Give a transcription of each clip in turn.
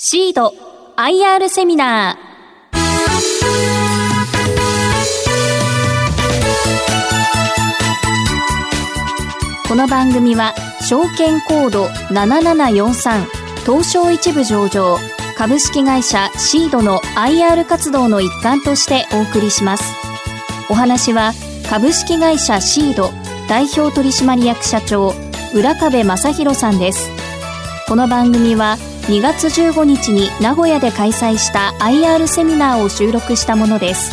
シード IR セミナー。この番組は証券コード7743東証一部上場株式会社シードの IR 活動の一環としてお送りします。お話は株式会社シード代表取締役社長浦壁正弘さんです。この番組は2月15日に名古屋で開催した IR セミナーを収録したものです。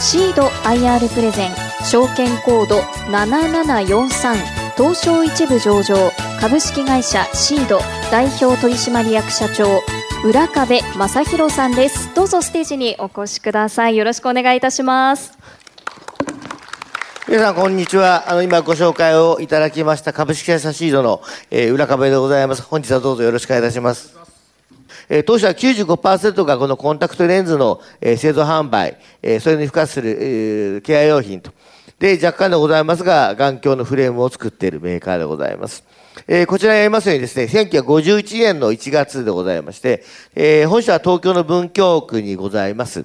シード IR プレゼン証券コード7743東証一部上場株式会社シード代表取締役社長浦壁正弘さんです。どうぞステージにお越しください。よろしくお願いいたします。皆さんこんにちは。あの今ご紹介をいただきました株式会社シードの、えー、裏壁でございます。本日はどうぞよろしくお願いいたします。え、当社は95%がこのコンタクトレンズの、え、製造販売、え、それに付加する、え、ケア用品と。で、若干でございますが、眼鏡のフレームを作っているメーカーでございます。え、こちらにありますようにですね、1951年の1月でございまして、え、本社は東京の文京区にございます。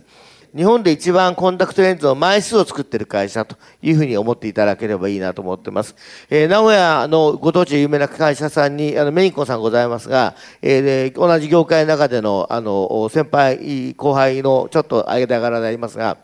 日本で一番コンタクトレンズの枚数を作ってる会社というふうに思っていただければいいなと思ってます。えー、名古屋のご当地有名な会社さんに、あの、メインコさんございますが、えー、同じ業界の中での、あの、先輩、後輩のちょっと間柄でありますが、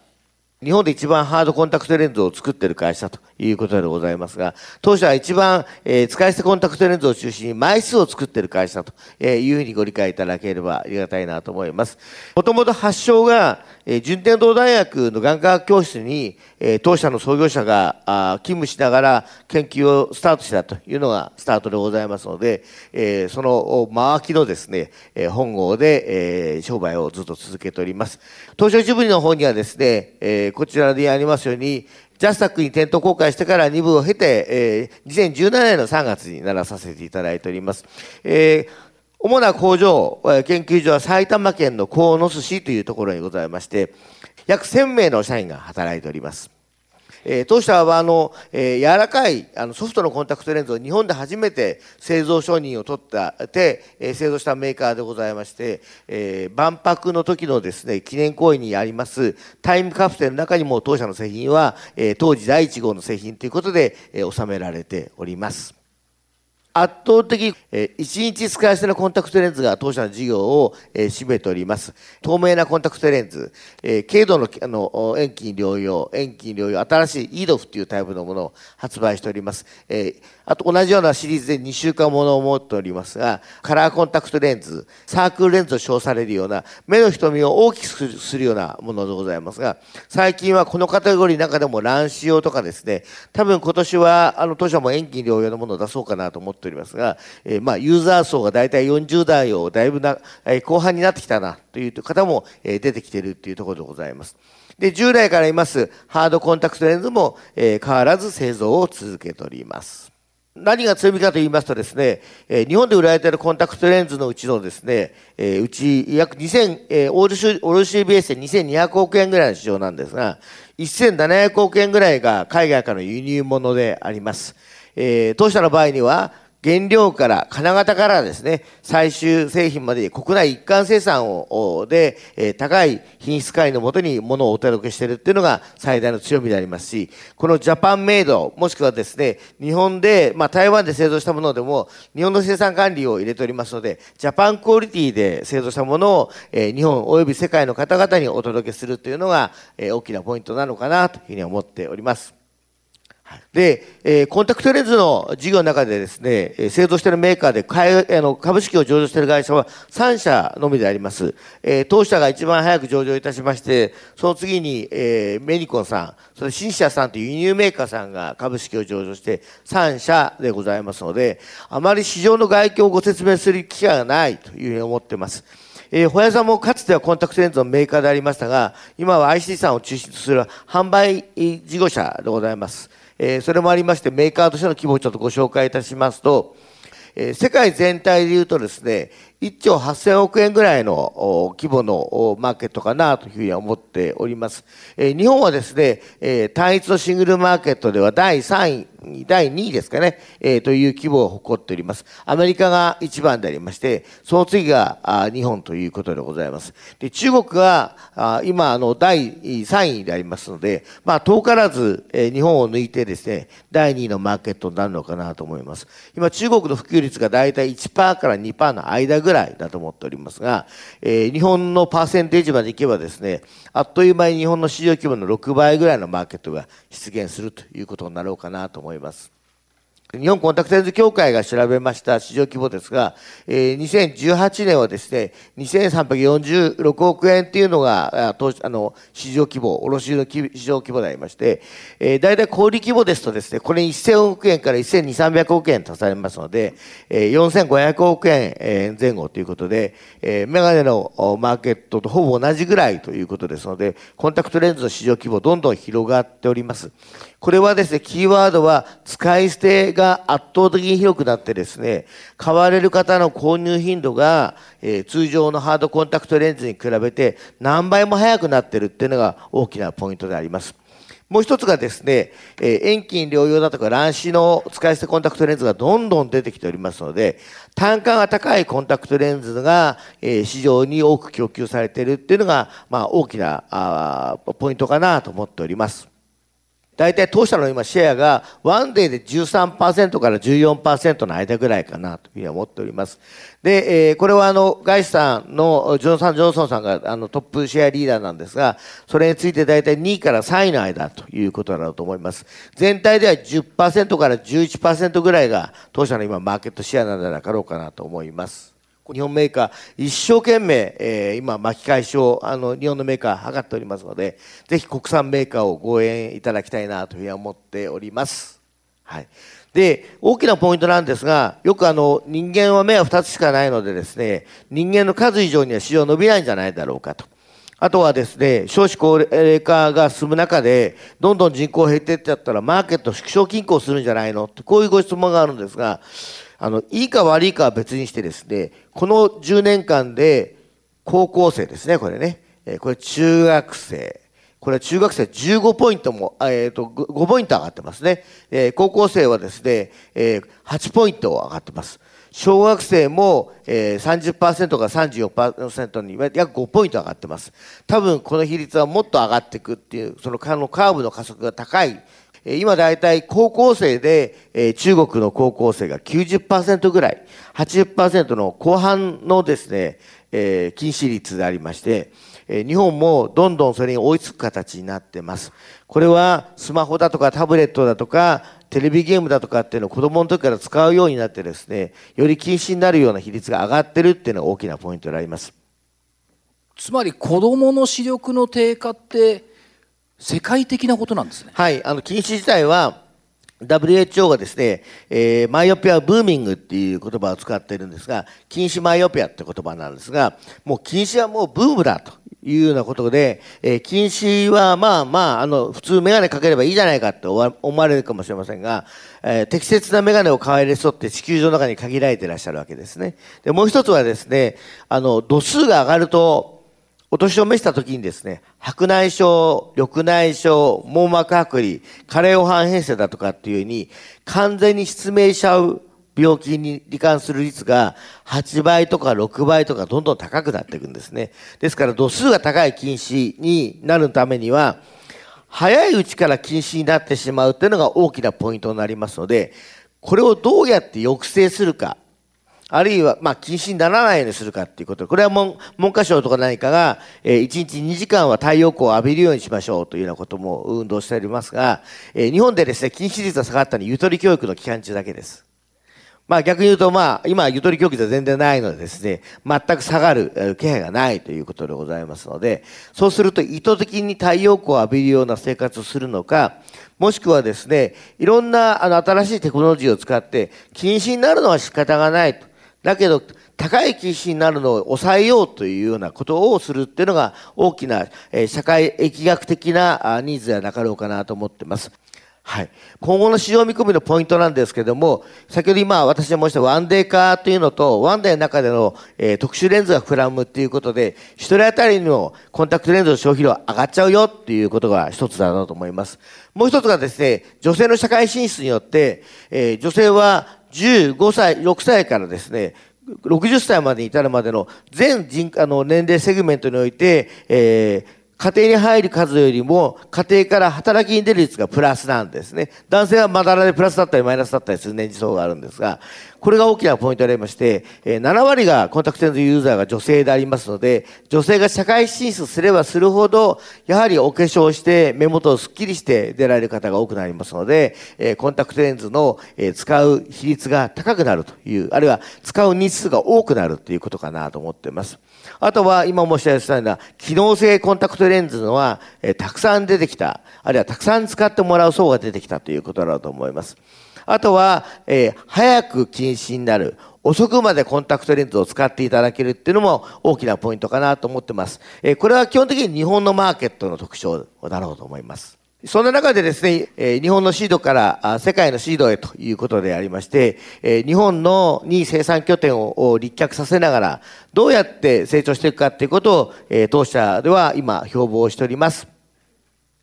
日本で一番ハードコンタクトレンズを作ってる会社ということでございますが、当社は一番、えー、使い捨てコンタクトレンズを中心に枚数を作っている会社というふうにご理解いただければありがたいなと思います。もともと発祥が、えー、順天堂大学の眼科学教室に、えー、当社の創業者があ勤務しながら研究をスタートしたというのがスタートでございますので、えー、その回きのですね、えー、本郷で、えー、商売をずっと続けております。東証一部の方にはですね、えー、こちらでありますように、ジャスタックに店頭公開してから2部を経て、えー、2017年の3月にならさせていただいております。えー主な工場、研究所は埼玉県の鴻巣市というところにございまして、約1000名の社員が働いております。えー、当社はあの、えー、柔らかいあのソフトのコンタクトレンズを日本で初めて製造承認を取ったて、えー、製造したメーカーでございまして、えー、万博の時のですね記念行為にありますタイムカプセルの中にも当社の製品は、えー、当時第1号の製品ということで、えー、収められております。圧倒的、え、1日使い捨てのコンタクトレンズが当社の事業を、え、占めております。透明なコンタクトレンズ、え、軽度のあの遠近療養、遠近療養、新しい EDOF というタイプのものを発売しております。えー、あと同じようなシリーズで2週間ものを持っておりますが、カラーコンタクトレンズ、サークルレンズと称されるような、目の瞳を大きくするようなものでございますが、最近はこのカテゴリーの中でも乱視用とかですね、多分今年はあの当社も遠近療養のものを出そうかなと思っておりますが、えー、まあ、ユーザー層が大体40代をだいぶな、えー、後半になってきたなという方も、え、出てきているというところでございます。で、従来からいますハードコンタクトレンズも、えー、変わらず製造を続けております。何が強みかと言いますとですね、えー、日本で売られているコンタクトレンズのうちのですね、えー、うち約2000、えー、ルシーベースで2200億円ぐらいの市場なんですが、1700億円ぐらいが海外からの輸入物であります。えー、当社の場合には、原料から、金型からですね、最終製品まで国内一貫生産を、で、え、高い品質管理のもとに物をお届けしているっていうのが最大の強みでありますし、このジャパンメイド、もしくはですね、日本で、まあ台湾で製造したものでも、日本の生産管理を入れておりますので、ジャパンクオリティで製造したものを、え、日本及び世界の方々にお届けするというのが、え、大きなポイントなのかなというふうに思っております。で、えー、コンタクトレンズの事業の中でですね、製造しているメーカーで買あの株式を上場している会社は3社のみであります。えー、当社が一番早く上場いたしまして、その次に、えー、メニコンさん、それ新社さんという輸入メーカーさんが株式を上場して3社でございますので、あまり市場の外況をご説明する機会がないというふうに思っています。えー、ホヤさんもかつてはコンタクトレンズのメーカーでありましたが、今は IC さんを中心とする販売事業者でございます。えー、それもありまして、メーカーとしての規模をちょっとご紹介いたしますと、えー、世界全体で言うとですね、1兆8000億円ぐらいの規模のマーケットかなというふうに思っております。日本はですね、単一のシングルマーケットでは第3位第2位ですかね、という規模を誇っております。アメリカが1番でありまして、その次が日本ということでございます。で中国が今あの第3位でありますので、まあ、遠からず、日本を抜いてですね、第2位のマーケットになるのかなと思います。今中国の普及率が大体1%から2%の間ぐらいぐらいだと思っておりますが、えー、日本のパーセンテージまでいけばですね、あっという間に日本の市場規模の6倍ぐらいのマーケットが出現するということになろうかなと思います。日本コンタクトレンズ協会が調べました市場規模ですが、えー、2018年はですね、2346億円っていうのが、投あの、市場規模、卸売の市場規模でありまして、えー、大体小売規模ですとですね、これ1000億円から1200億円足されますので、えー、4500億円前後ということで、えー、メガネのマーケットとほぼ同じぐらいということですので、コンタクトレンズの市場規模どんどん広がっております。これはですね、キーワードは使い捨てが圧倒的に広くなってですね、買われる方の購入頻度が、えー、通常のハードコンタクトレンズに比べて何倍も早くなってるっていうのが大きなポイントであります。もう一つがですね、えー、遠近療養だとか乱視の使い捨てコンタクトレンズがどんどん出てきておりますので、単価が高いコンタクトレンズが、えー、市場に多く供給されているっていうのが、まあ、大きなあポイントかなと思っております。大体当社の今シェアがワンデーで13%から14%の間ぐらいかなというふうに思っております。で、えー、これはあの、ガイスさんのジョンソン・ジョンソンさんがあのトップシェアリーダーなんですが、それについて大体2位から3位の間ということだろうと思います。全体では10%から11%ぐらいが当社の今マーケットシェアなんじゃなかろうかなと思います。日本メーカー、一生懸命、えー、今、巻き返しを、あの、日本のメーカー、図っておりますので、ぜひ国産メーカーをご縁いただきたいなというふうに思っております。はい。で、大きなポイントなんですが、よくあの、人間は目は2つしかないのでですね、人間の数以上には市場伸びないんじゃないだろうかと。あとはですね、少子高齢化が進む中で、どんどん人口減っていっちゃったら、マーケット縮小均衡するんじゃないのこういうご質問があるんですが、あの、いいか悪いかは別にしてですね、この10年間で、高校生ですね、これね。えこれ中学生。これは中学生15ポイントも、えっ、ー、と、5ポイント上がってますね。えー、高校生はですね、えー、8ポイント上がってます。小学生も、えー、30%から34%に約5ポイント上がってます。多分この比率はもっと上がっていくっていう、そののカーブの加速が高い今大体高校生で中国の高校生が90%ぐらい、80%の後半のですね、え禁止率でありまして、日本もどんどんそれに追いつく形になってます。これはスマホだとかタブレットだとかテレビゲームだとかっていうのを子供の時から使うようになってですね、より禁止になるような比率が上がってるっていうのが大きなポイントであります。つまり子供の視力の低下って世界的なことなんですね。はい、あの禁止自体は WHO がですね、えー、マイオピアブーミングっていう言葉を使っているんですが、禁止マイオピアって言葉なんですが、もう禁止はもうブームだというようなことで、えー、禁止はまあまあ、あの、普通メガネかければいいじゃないかって思われるかもしれませんが、えー、適切なメガネを買える人って地球上の中に限られていらっしゃるわけですね。で、もう一つはですね、あの、度数が上がると、お年を召した時にですね、白内障、緑内障、網膜剥離、加齢黄斑変性だとかっていうふうに、完全に失明しちゃう病気に罹患する率が8倍とか6倍とかどんどん高くなっていくんですね。ですから度数が高い近視になるためには、早いうちから近視になってしまうというのが大きなポイントになりますので、これをどうやって抑制するか。あるいは、まあ、禁止にならないようにするかっていうこと。これは文文科省とか何かが、えー、1日2時間は太陽光を浴びるようにしましょうというようなことも運動しておりますが、えー、日本でですね、禁止率が下がったのはゆとり教育の期間中だけです。まあ逆に言うと、まあ今ゆとり教育では全然ないのでですね、全く下がる気配がないということでございますので、そうすると意図的に太陽光を浴びるような生活をするのか、もしくはですね、いろんなあの新しいテクノロジーを使って禁止になるのは仕方がないと。だけど、高い禁止になるのを抑えようというようなことをするっていうのが大きな、え社会疫学的なニーズではなかろうかなと思ってます。はい。今後の市場見込みのポイントなんですけども、先ほど今私が申したワンデー化というのと、ワンデーの中での、えー、特殊レンズが膨らむっていうことで、一人当たりのコンタクトレンズの消費量上がっちゃうよっていうことが一つだなと思います。もう一つがですね、女性の社会進出によって、えー、女性は15歳、6歳からですね、60歳までに至るまでの全人あの年齢セグメントにおいて、えー家庭に入る数よりも家庭から働きに出る率がプラスなんですね。男性はまだらでプラスだったりマイナスだったりする年次層があるんですが、これが大きなポイントでありまして、え7割がコンタクトレンズユーザーが女性でありますので、女性が社会進出すればするほど、やはりお化粧して目元をスッキリして出られる方が多くなりますので、えコンタクトレンズのえ使う比率が高くなるという、あるいは使う日数が多くなるということかなと思っています。あとは今申し上げたような機能性コンタクトレンズのは、えたくさん出てきた、あるいはたくさん使ってもらう層が出てきたということだろうと思います。あとは、えー、早く禁止になる。遅くまでコンタクトレンズを使っていただけるっていうのも大きなポイントかなと思ってます。えー、これは基本的に日本のマーケットの特徴だろうと思います。そんな中でですね、え、日本のシードから世界のシードへということでありまして、え、日本のに生産拠点を立脚させながら、どうやって成長していくかということを、え、当社では今、標榜しております。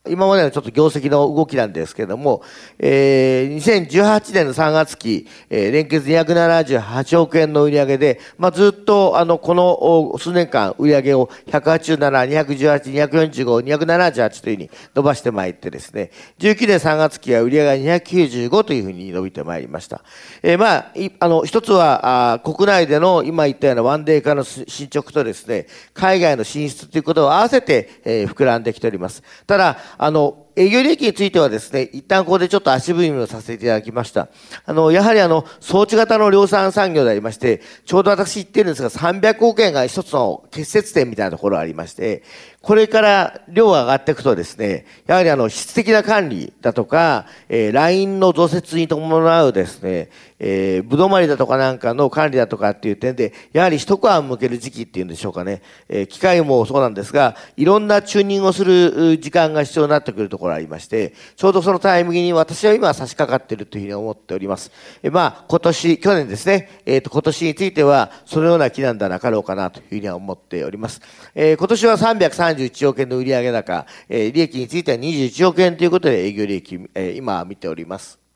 今までのちょっと業績の動きなんですけれども、えー、2018年の3月期、えー、連結278億円の売上で、まあ、ずっと、あの、この数年間売上を187、218、245、278というふうに伸ばしてまいってですね、19年3月期は売上が295というふうに伸びてまいりました。えー、まあ、あの、一つは、あ国内での今言ったようなワンデー化の進捗とですね、海外の進出ということを合わせて、えー、膨らんできております。ただ、あの、営業利益についてはですね、一旦ここでちょっと足踏みをさせていただきました。あの、やはりあの、装置型の量産産業でありまして、ちょうど私言ってるんですが、300億円が一つの結節点みたいなところがありまして、これから量が上がっていくとですね、やはりあの質的な管理だとか、えー、ラインの増設に伴うですね、えー、ぶどまりだとかなんかの管理だとかっていう点で、やはり一皮向ける時期っていうんでしょうかね、えー、機械もそうなんですが、いろんなチューニングをする時間が必要になってくるところがありまして、ちょうどそのタイミングに私は今差し掛かっているというふうに思っております。え、まあ、今年、去年ですね、えっ、ー、と、今年については、そのような気なんだなかろうかなというふうには思っております。えー、今年は330 31億円の売上高、えー、利益については21億円ということで営業利益、えー、今見ております。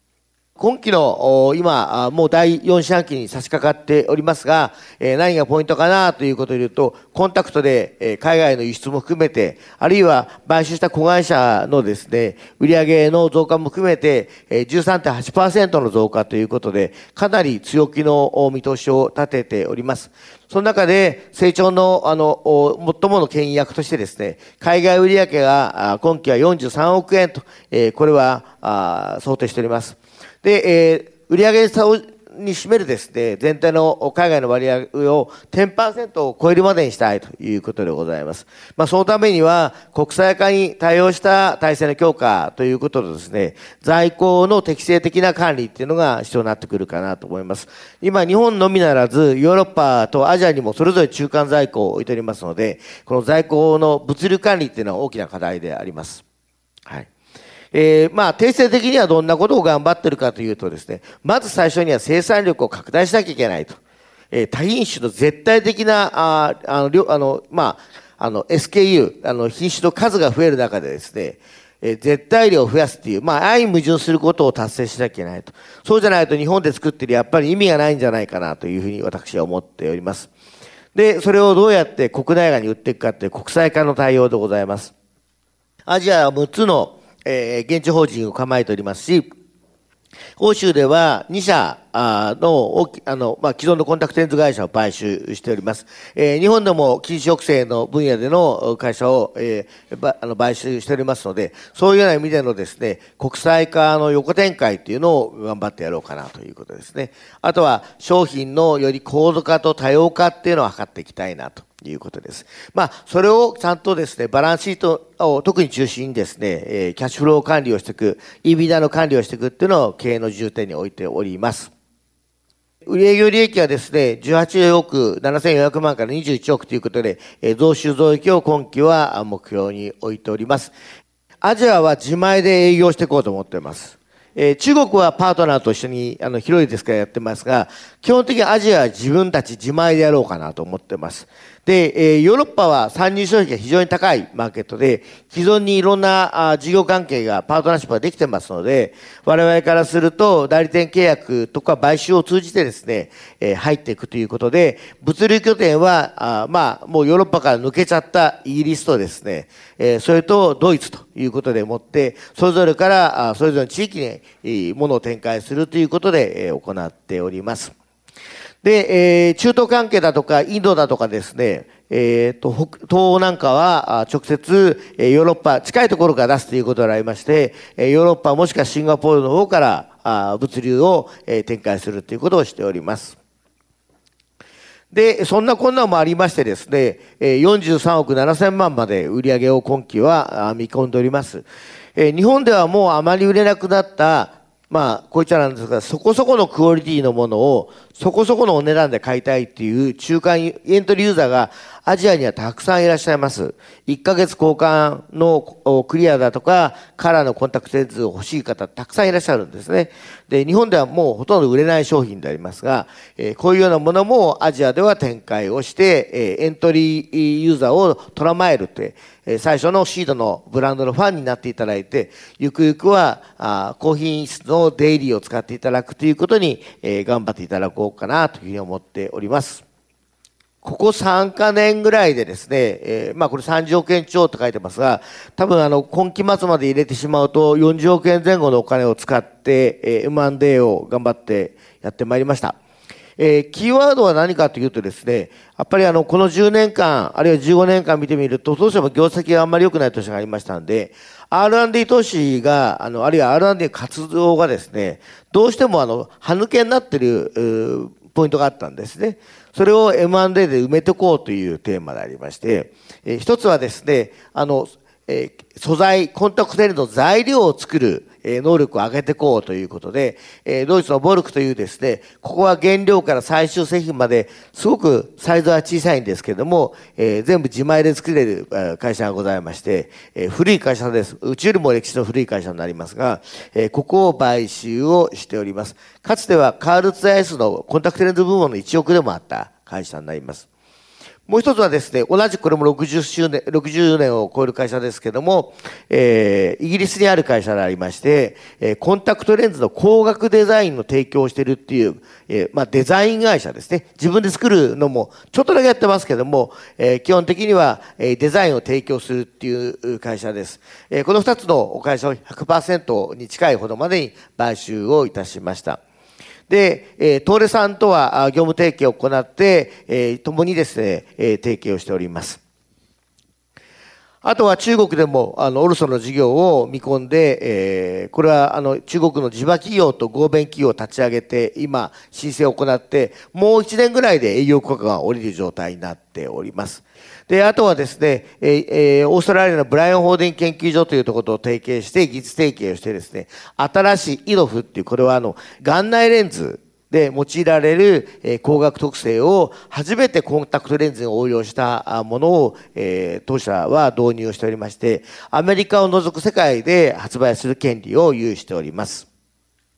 今期の今、もう第4四半期に差し掛かっておりますが、何がポイントかなということで言うと、コンタクトで海外の輸出も含めて、あるいは買収した子会社のですね、売上の増加も含めて、13.8%の増加ということで、かなり強気の見通しを立てております。その中で成長の、あの、最もの牽引役としてですね、海外売上が今期は43億円と、これは想定しております。で、えー、売上差に占めるですね、全体の海外の割合を10%を超えるまでにしたいということでございます。まあ、そのためには、国際化に対応した体制の強化ということとですね、在庫の適正的な管理っていうのが必要になってくるかなと思います。今、日本のみならず、ヨーロッパとアジアにもそれぞれ中間在庫を置いておりますので、この在庫の物流管理っていうのは大きな課題であります。はい。えー、まあ、定性的にはどんなことを頑張ってるかというとですね、まず最初には生産力を拡大しなきゃいけないと。えー、多品種の絶対的な、ああの、あの、まあ、あの、SKU、あの、品種の数が増える中でですね、えー、絶対量を増やすっていう、まあ、相矛盾することを達成しなきゃいけないと。そうじゃないと日本で作ってるやっぱり意味がないんじゃないかなというふうに私は思っております。で、それをどうやって国内外に売っていくかっていう国際化の対応でございます。アジアは6つのえー、現地法人を構えておりますし、欧州では2社のあの、まあ、既存のコンタクトレンズ会社を買収しております。えー、日本でも禁止抑制の分野での会社を、えー、あの買収しておりますので、そういうような意味でのですね、国際化の横展開っていうのを頑張ってやろうかなということですね。あとは商品のより高度化と多様化っていうのを図っていきたいなと。いうことです。まあ、それをちゃんとですね、バランスシートを特に中心にですね、え、キャッシュフロー管理をしていく、イビダの管理をしていくっていうのを経営の重点に置いております。売上利益はですね、18億7400万から21億ということで、え増収増益を今期は目標に置いております。アジアは自前で営業していこうと思っています。え、中国はパートナーと一緒にあの広いですからやってますが、基本的にアジアは自分たち自前でやろうかなと思ってます。で、えー、ヨーロッパは参入消費が非常に高いマーケットで、既存にいろんなあ事業関係が、パートナーシップができてますので、我々からすると代理店契約とか買収を通じてですね、えー、入っていくということで、物流拠点は、あまあ、もうヨーロッパから抜けちゃったイギリスとですね、えー、それとドイツということでもって、それぞれから、あそれぞれの地域にものを展開するということで、えー、行っております。で、えー、中東関係だとか、インドだとかですね、えー、と、北東なんかは直接ヨーロッパ、近いところから出すということでありまして、ヨーロッパもしくはシンガポールの方から物流を展開するということをしております。で、そんな困難もありましてですね、43億7000万まで売り上げを今期は見込んでおります。日本ではもうあまり売れなくなったまあ、こういったなんですが、そこそこのクオリティのものを、そこそこのお値段で買いたいっていう中間エントリーユーザーがアジアにはたくさんいらっしゃいます。1ヶ月交換のクリアだとか、カラーのコンタクトレンズを欲しい方たくさんいらっしゃるんですね。で、日本ではもうほとんど売れない商品でありますが、え、こういうようなものもアジアでは展開をして、え、エントリーユーザーを捉まえるって、最初のシードのブランドのファンになっていただいて、ゆくゆくはあ高品質のデイリーを使っていただくということに、え、頑張っていただこうかなというふうに思っております。ここ3か年ぐらいでですね、えー、まあこれ30億円超と書いてますが、多分あの今期末まで入れてしまうと40億円前後のお金を使って、えー、M&A を頑張ってやってまいりました。えー、キーワードは何かというとですね、やっぱりあの、この10年間、あるいは15年間見てみると、当初も業績があんまり良くない年がありましたんで、R&D 投資が、あの、あるいは R&D 活動がですね、どうしてもあの、歯抜けになってる、ポイントがあったんですね。それを M&A で埋めておこうというテーマでありまして、えー、一つはですね、あの、えー、素材、コンタクトレンズの材料を作る、え能力を上げていこうということで、えドイツのボルクというですね、ここは原料から最終製品まですごくサイズは小さいんですけども、え全部自前で作れる会社がございまして、え古い会社です。うちよりも歴史の古い会社になりますが、えここを買収をしております。かつてはカールツアイスのコンタクトレンズ部門の1億でもあった会社になります。もう一つはですね、同じくこれも60周年、60年を超える会社ですけども、えー、イギリスにある会社でありまして、えー、コンタクトレンズの光学デザインの提供をしてるっていう、えー、まあデザイン会社ですね。自分で作るのもちょっとだけやってますけども、えー、基本的には、えー、デザインを提供するっていう会社です。えー、この二つのお会社を100%に近いほどまでに買収をいたしました。で、えー、トーレさんとは業務提携を行って、えー、共にですね、え、提携をしております。あとは中国でも、あの、オルソの事業を見込んで、えー、これは、あの、中国の地場企業と合弁企業を立ち上げて、今、申請を行って、もう1年ぐらいで営業許可が下りる状態になっております。で、あとはですね、えー、えー、オーストラリアのブライアン・ホーデン研究所というところと提携して、技術提携をしてですね、新しいイノフっていう、これはあの、眼内レンズで用いられる、え光学特性を初めてコンタクトレンズに応用したものを、え当社は導入しておりまして、アメリカを除く世界で発売する権利を有しております。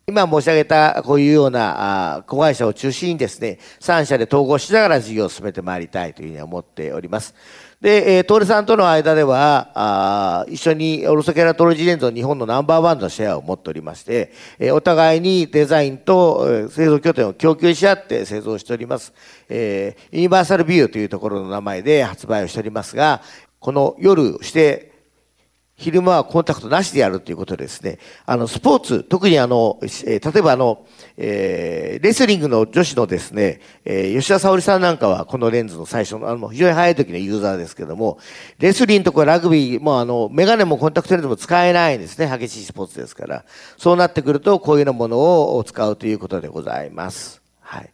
今申し上げたこういうようなあ子会社を中心にですね、3社で統合しながら事業を進めてまいりたいというふうに思っております。で、えー、トールさんとの間では、あ一緒にオルソケラトロジレンズの日本のナンバーワンのシェアを持っておりまして、えー、お互いにデザインと、製造拠点を供給し合って製造しております。えー、ユニバーサルビューというところの名前で発売をしておりますが、この夜して、昼間はコンタクトなしでやるということですね。あの、スポーツ、特にあの、えー、例えばあの、えー、レスリングの女子のですね、えー、吉田沙保里さんなんかはこのレンズの最初の、あの、非常に早い時のユーザーですけども、レスリングとかラグビーもあの、メガネもコンタクトレンズも使えないんですね。激しいスポーツですから。そうなってくると、こういうようなものを使うということでございます。はい。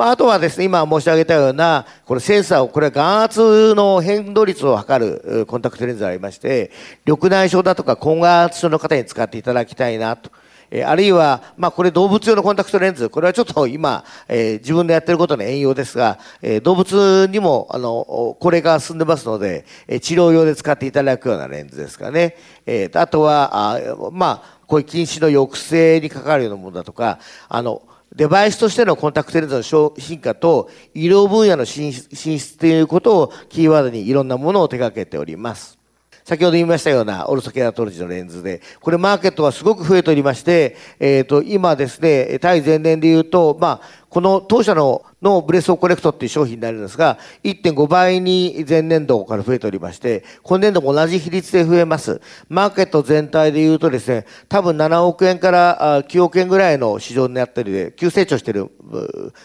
まあ、あとはですね、今申し上げたような、これセンサーを、これは眼圧の変動率を測るコンタクトレンズがありまして、緑内障だとか高眼圧症の方に使っていただきたいなとえ、あるいは、まあ、これ動物用のコンタクトレンズ、これはちょっと今、えー、自分でやってることの援用ですが、えー、動物にも、あの、これが進んでますので、え、治療用で使っていただくようなレンズですかね。えー、あとは、あまあ、こういう近視の抑制に関わるようなものだとか、あの、デバイスとしてのコンタクトレンズの進化と医療分野の進出ということをキーワードにいろんなものを手掛けております。先ほど言いましたようなオルソケラトロジーのレンズで、これマーケットはすごく増えておりまして、えっ、ー、と、今ですね、対前年で言うと、まあ、この当社ののブレスオーコレクトっていう商品になるんですが、1.5倍に前年度から増えておりまして、今年度も同じ比率で増えます。マーケット全体で言うとですね、多分7億円から9億円ぐらいの市場になっている、急成長している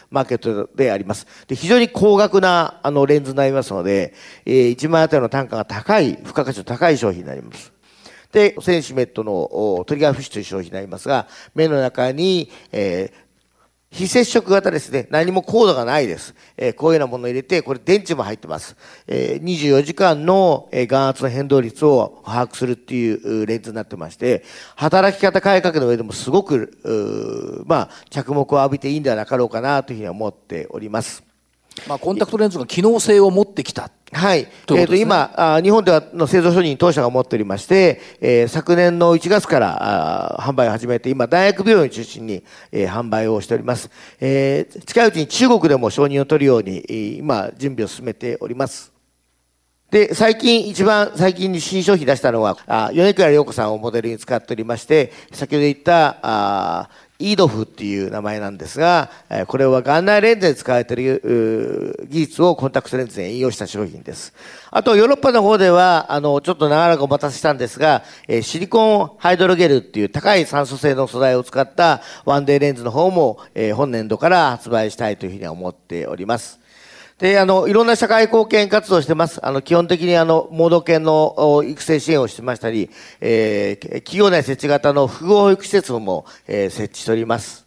マーケットであります。で非常に高額なあのレンズになりますので、えー、1万円あたりの単価が高い、付加価値の高い商品になります。で、センシメドのトリガーフィッシュという商品になりますが、目の中に、えー非接触型ですね。何もコードがないです。えー、こういうようなものを入れて、これ電池も入ってます。えー、24時間の、え、眼圧の変動率を把握するっていうレンズになってまして、働き方改革の上でもすごく、まあ、着目を浴びていいんではなかろうかなというふうに思っております。まあ、コンタクトレンズが機能性を持ってきた。はい。ね、えっ、ー、と、今あ、日本ではの製造所に当社が持っておりまして、えー、昨年の1月からあ販売を始めて、今、大学病院を中心に、えー、販売をしております。えー、近いうちに中国でも承認を取るように、今、準備を進めております。で、最近、一番最近に新商品出したのは、あ米倉涼子さんをモデルに使っておりまして、先ほど言った、あイードフっていう名前なんですが、これは眼内レンズで使われている技術をコンタクトレンズで引用した商品です。あと、ヨーロッパの方では、あの、ちょっと長らくお待たせしたんですが、シリコンハイドロゲルっていう高い酸素性の素材を使ったワンデーレンズの方も、本年度から発売したいというふうに思っております。で、あの、いろんな社会貢献活動してます。あの、基本的にあの、盲導犬の育成支援をしてましたり、えー、企業内設置型の複合保育施設も、えー、設置しております。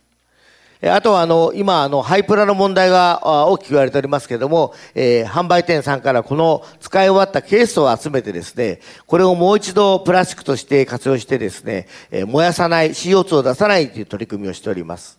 あとは、あの、今、あの、ハイプラの問題が大きく言われておりますけれども、えー、販売店さんからこの使い終わったケースを集めてですね、これをもう一度プラスチックとして活用してですね、えー、燃やさない、CO2 を出さないという取り組みをしております。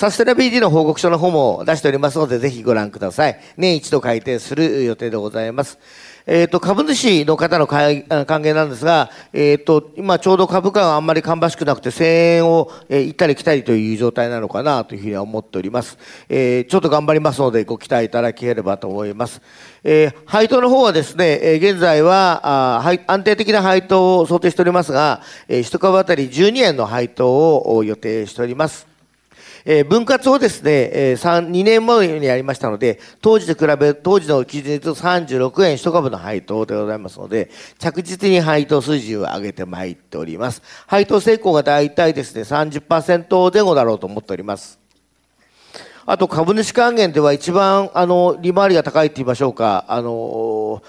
サステナビリティの報告書の方も出しておりますので、ぜひご覧ください。年一度改定する予定でございます。えっ、ー、と、株主の方の還元なんですが、えっ、ー、と、今ちょうど株価があんまり芳しくなくて、1000円を、えー、行ったり来たりという状態なのかなというふうには思っております。えー、ちょっと頑張りますので、ご期待いただければと思います。えー、配当の方はですね、えー、現在はあ安定的な配当を想定しておりますが、えー、1株当たり12円の配当を予定しております。えー、分割をですね、えー、3、2年前にやりましたので、当時と比べ、当時の基準で言うと36円1株の配当でございますので、着実に配当水準を上げてまいっております。配当成功が大体ですね、30%前後だろうと思っております。あと株主還元では一番あの利回りが高いと言いましょうか、あの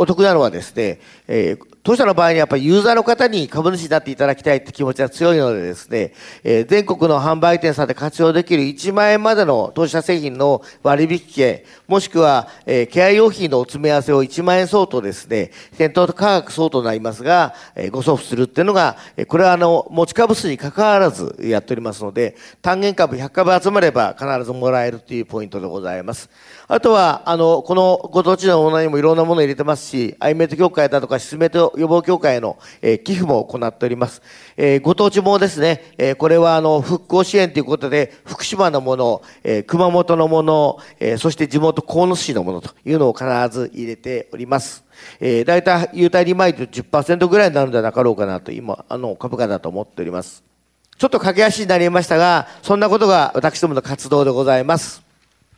お得なのはですね、えー、当社の場合にやっぱりユーザーの方に株主になっていただきたいって気持ちが強いのでですね、えー、全国の販売店さんで活用できる1万円までの当社製品の割引券、もしくは、えー、ケア用品のお詰め合わせを1万円相当ですね、店頭価格相当になりますが、えー、ご送付するっていうのが、えー、これはあの、持ち株数に関わらずやっておりますので、単元株100株集まれば必ずもらえるというポイントでございます。あとは、あの、このご当地のものにもいろんなものを入れてますし、アイメイト協会だとか、シスメイト予防協会への、えー、寄付も行っております。えー、ご当地もですね、えー、これはあの、復興支援ということで、福島のもの、えー、熊本のもの、えー、そして地元と鴻巣市のものというのを必ず入れております。えー、大体、優待利回りと10%ぐらいになるんじゃなかろうかなと、今、あの、株価だと思っております。ちょっと駆け足になりましたが、そんなことが私どもの活動でございます。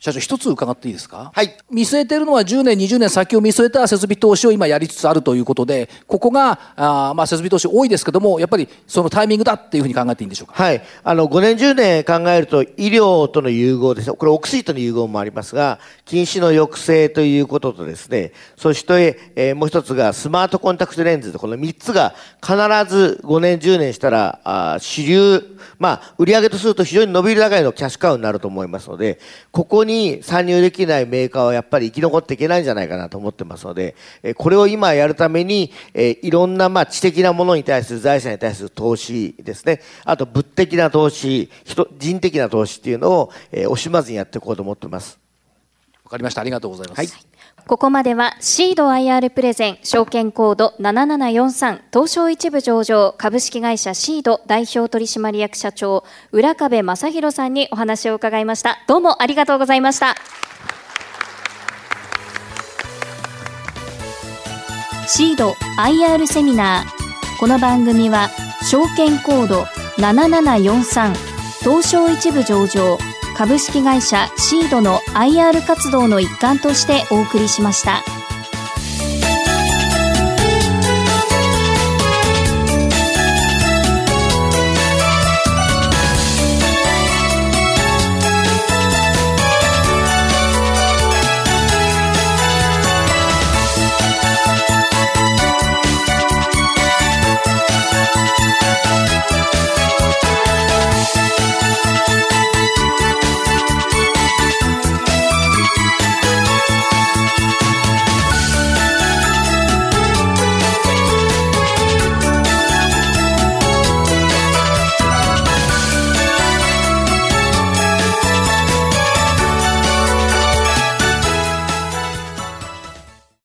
社長一つ伺っていいですか、はい、見据えているのは10年20年先を見据えた設備投資を今やりつつあるということでここがあ、まあ、設備投資多いですけどもやっぱりそのタイミングだっていうふうに考えていいんでしょうか、はい、あの5年10年考えると医療との融合ですこれお薬との融合もありますが近視の抑制ということとですねそして、えー、もう一つがスマートコンタクトレンズこの3つが必ず5年10年したらあ主流まあ売上とすると非常に伸びる高いのキャッシュカウになると思いますのでここにに参入できないメーカーはやっぱり生き残っていけないんじゃないかなと思ってますので、えこれを今やるために、えいろんなまあ知的なものに対する財産に対する投資ですね、あと物的な投資、人人的な投資っていうのを、え惜しまずにやっていこうと思ってます。わかりました。ありがとうございます。はいここまではシード IR プレゼン証券コード7743東証一部上場株式会社シード代表取締役社長浦壁正弘さんにお話を伺いました。どうもありがとうございました。シード IR セミナーこの番組は証券コード7743東証一部上場株式会社シードの IR 活動の一環としてお送りしました。